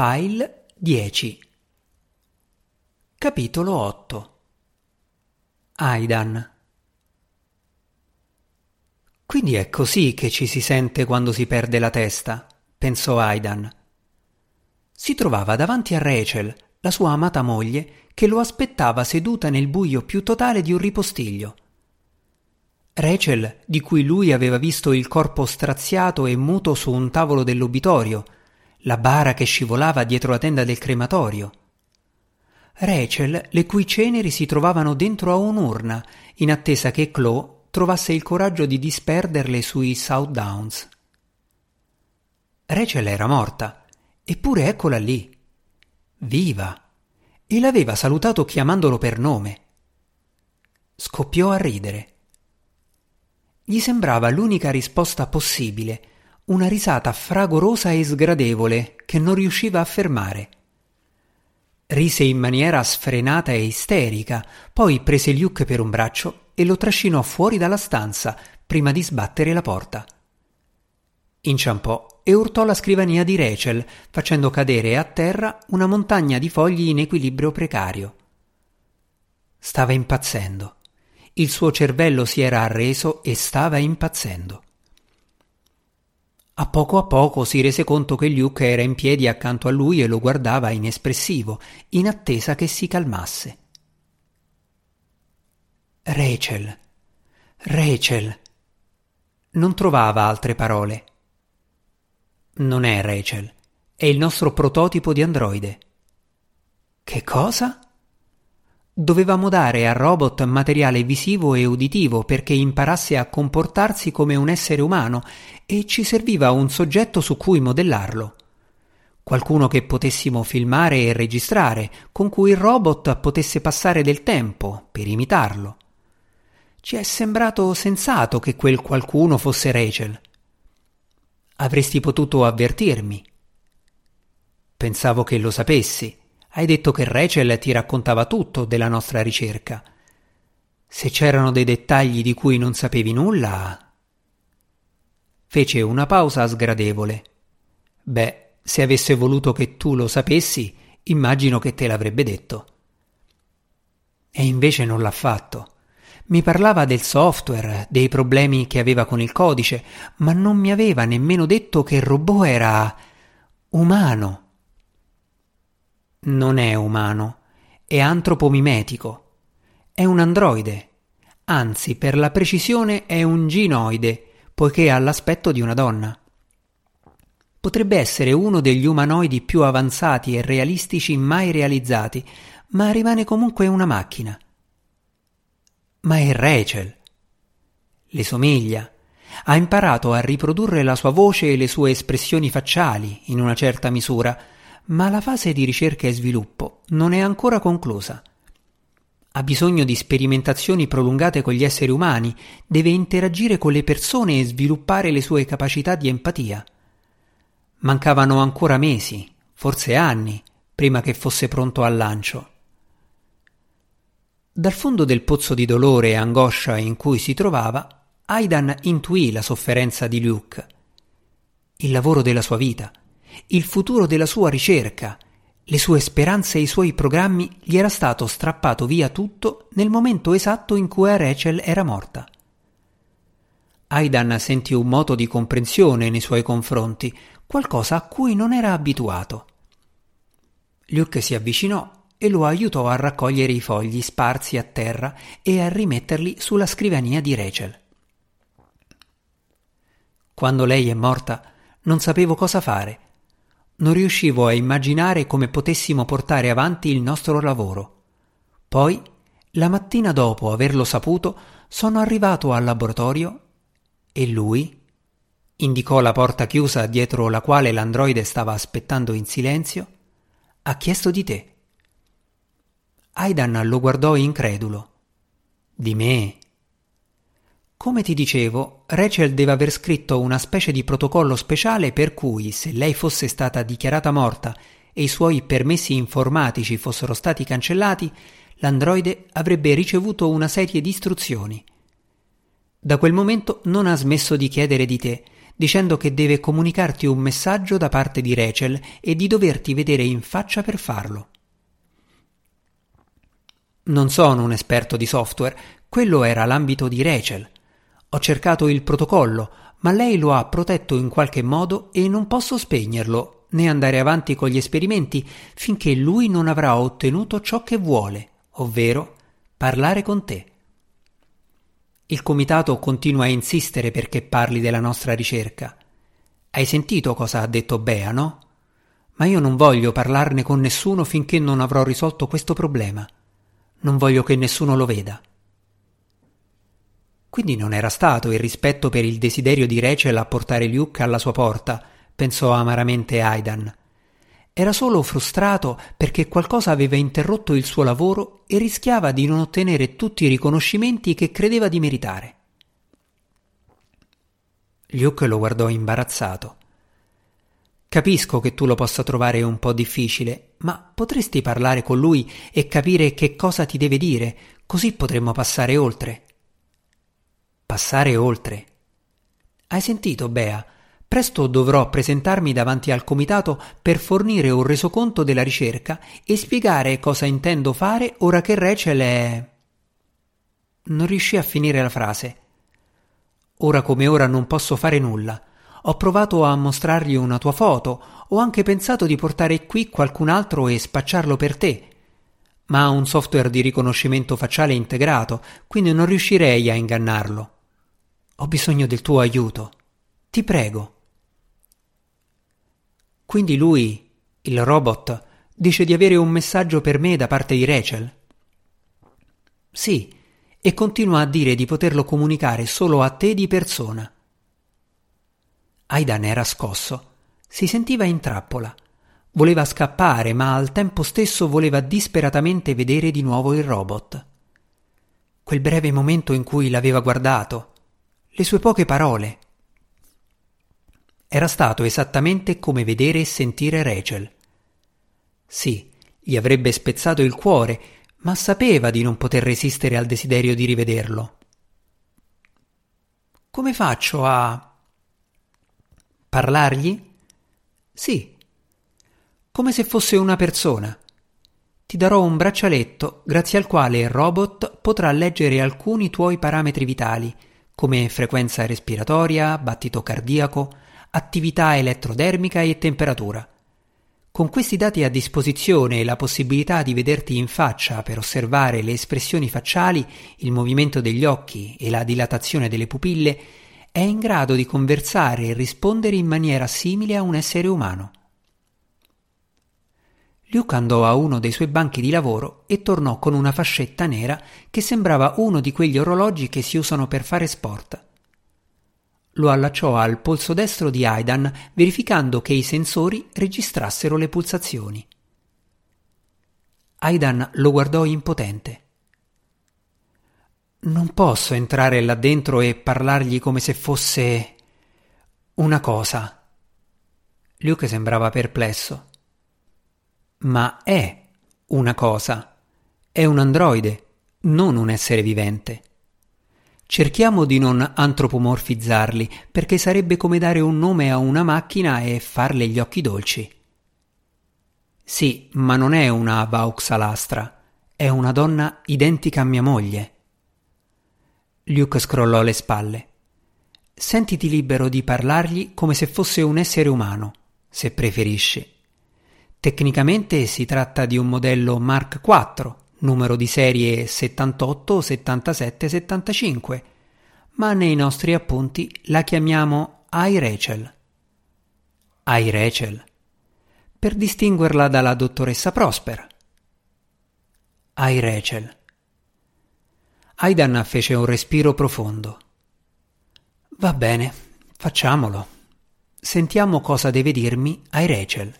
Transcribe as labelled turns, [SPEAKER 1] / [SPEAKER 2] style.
[SPEAKER 1] File 10 Capitolo 8 Aidan Quindi è così che ci si sente quando si perde la testa, pensò Aidan. Si trovava davanti a Rachel, la sua amata moglie, che lo aspettava seduta nel buio più totale di un ripostiglio. Rachel, di cui lui aveva visto il corpo straziato e muto su un tavolo dell'obitorio, la bara che scivolava dietro la tenda del crematorio. Rachel, le cui ceneri si trovavano dentro a un'urna, in attesa che Chloe trovasse il coraggio di disperderle sui South Downs. Rachel era morta, eppure eccola lì, viva, e l'aveva salutato chiamandolo per nome. Scoppiò a ridere. Gli sembrava l'unica risposta possibile, una risata fragorosa e sgradevole che non riusciva a fermare. Rise in maniera sfrenata e isterica, poi prese Luke per un braccio e lo trascinò fuori dalla stanza prima di sbattere la porta. Inciampò e urtò la scrivania di Rachel, facendo cadere a terra una montagna di fogli in equilibrio precario. Stava impazzendo. Il suo cervello si era arreso e stava impazzendo. A poco a poco si rese conto che Luke era in piedi accanto a lui e lo guardava inespressivo, in attesa che si calmasse. Rachel. Rachel. Non trovava altre parole. Non è Rachel, è il nostro prototipo di androide. Che cosa? Dovevamo dare al robot materiale visivo e uditivo perché imparasse a comportarsi come un essere umano e ci serviva un soggetto su cui modellarlo. Qualcuno che potessimo filmare e registrare, con cui il robot potesse passare del tempo per imitarlo. Ci è sembrato sensato che quel qualcuno fosse Rachel. Avresti potuto avvertirmi. Pensavo che lo sapessi hai detto che Rachel ti raccontava tutto della nostra ricerca. Se c'erano dei dettagli di cui non sapevi nulla. Fece una pausa sgradevole. Beh, se avesse voluto che tu lo sapessi, immagino che te l'avrebbe detto. E invece non l'ha fatto. Mi parlava del software, dei problemi che aveva con il codice, ma non mi aveva nemmeno detto che il robot era umano non è umano, è antropomimetico. È un androide, anzi per la precisione è un ginoide, poiché ha l'aspetto di una donna. Potrebbe essere uno degli umanoidi più avanzati e realistici mai realizzati, ma rimane comunque una macchina. Ma è Rachel. Le somiglia. Ha imparato a riprodurre la sua voce e le sue espressioni facciali in una certa misura, ma la fase di ricerca e sviluppo non è ancora conclusa. Ha bisogno di sperimentazioni prolungate con gli esseri umani, deve interagire con le persone e sviluppare le sue capacità di empatia. Mancavano ancora mesi, forse anni, prima che fosse pronto al lancio. Dal fondo del pozzo di dolore e angoscia in cui si trovava, Aidan intuì la sofferenza di Luke, il lavoro della sua vita, il futuro della sua ricerca, le sue speranze e i suoi programmi gli era stato strappato via tutto nel momento esatto in cui Rachel era morta. Aidan sentì un moto di comprensione nei suoi confronti, qualcosa a cui non era abituato. Luke si avvicinò e lo aiutò a raccogliere i fogli sparsi a terra e a rimetterli sulla scrivania di Rachel. Quando lei è morta, non sapevo cosa fare non riuscivo a immaginare come potessimo portare avanti il nostro lavoro. Poi, la mattina dopo averlo saputo, sono arrivato al laboratorio e lui indicò la porta chiusa dietro la quale l'androide stava aspettando in silenzio, ha chiesto di te. Aidan lo guardò incredulo. Di me? Come ti dicevo, Rachel deve aver scritto una specie di protocollo speciale per cui, se lei fosse stata dichiarata morta e i suoi permessi informatici fossero stati cancellati, l'androide avrebbe ricevuto una serie di istruzioni. Da quel momento non ha smesso di chiedere di te, dicendo che deve comunicarti un messaggio da parte di Rachel e di doverti vedere in faccia per farlo. Non sono un esperto di software, quello era l'ambito di Rachel. Ho cercato il protocollo, ma lei lo ha protetto in qualche modo e non posso spegnerlo né andare avanti con gli esperimenti finché lui non avrà ottenuto ciò che vuole, ovvero parlare con te. Il comitato continua a insistere perché parli della nostra ricerca. Hai sentito cosa ha detto Bea, no? Ma io non voglio parlarne con nessuno finché non avrò risolto questo problema. Non voglio che nessuno lo veda. Quindi non era stato il rispetto per il desiderio di Rachel a portare Luke alla sua porta, pensò amaramente Aidan. Era solo frustrato perché qualcosa aveva interrotto il suo lavoro e rischiava di non ottenere tutti i riconoscimenti che credeva di meritare. Luke lo guardò imbarazzato. Capisco che tu lo possa trovare un po' difficile, ma potresti parlare con lui e capire che cosa ti deve dire, così potremmo passare oltre. Passare oltre. Hai sentito, Bea? Presto dovrò presentarmi davanti al comitato per fornire un resoconto della ricerca e spiegare cosa intendo fare ora che Rachel è. Non riuscì a finire la frase. Ora come ora non posso fare nulla. Ho provato a mostrargli una tua foto, ho anche pensato di portare qui qualcun altro e spacciarlo per te. Ma ha un software di riconoscimento facciale integrato, quindi non riuscirei a ingannarlo. Ho bisogno del tuo aiuto. Ti prego. Quindi lui, il robot, dice di avere un messaggio per me da parte di Rachel? Sì, e continua a dire di poterlo comunicare solo a te di persona. Aidan era scosso. Si sentiva in trappola. Voleva scappare, ma al tempo stesso voleva disperatamente vedere di nuovo il robot. Quel breve momento in cui l'aveva guardato, le sue poche parole, era stato esattamente come vedere e sentire Rachel. Sì, gli avrebbe spezzato il cuore, ma sapeva di non poter resistere al desiderio di rivederlo. Come faccio a parlargli? Sì, come se fosse una persona. Ti darò un braccialetto grazie al quale il robot potrà leggere alcuni tuoi parametri vitali, come frequenza respiratoria, battito cardiaco, attività elettrodermica e temperatura. Con questi dati a disposizione e la possibilità di vederti in faccia per osservare le espressioni facciali, il movimento degli occhi e la dilatazione delle pupille, è in grado di conversare e rispondere in maniera simile a un essere umano. Luke andò a uno dei suoi banchi di lavoro e tornò con una fascetta nera che sembrava uno di quegli orologi che si usano per fare sport lo allacciò al polso destro di Aidan verificando che i sensori registrassero le pulsazioni. Aidan lo guardò impotente. Non posso entrare là dentro e parlargli come se fosse una cosa. Luke sembrava perplesso. Ma è una cosa. È un androide, non un essere vivente. Cerchiamo di non antropomorfizzarli, perché sarebbe come dare un nome a una macchina e farle gli occhi dolci. Sì, ma non è una Vauxalastra, è una donna identica a mia moglie. Luke scrollò le spalle. Sentiti libero di parlargli come se fosse un essere umano, se preferisci. Tecnicamente si tratta di un modello Mark IV, numero di serie 78, 77, 75, ma nei nostri appunti la chiamiamo iRachel. iRachel, per distinguerla dalla dottoressa Prosper. iRachel. Aidan fece un respiro profondo. Va bene, facciamolo. Sentiamo cosa deve dirmi iRachel.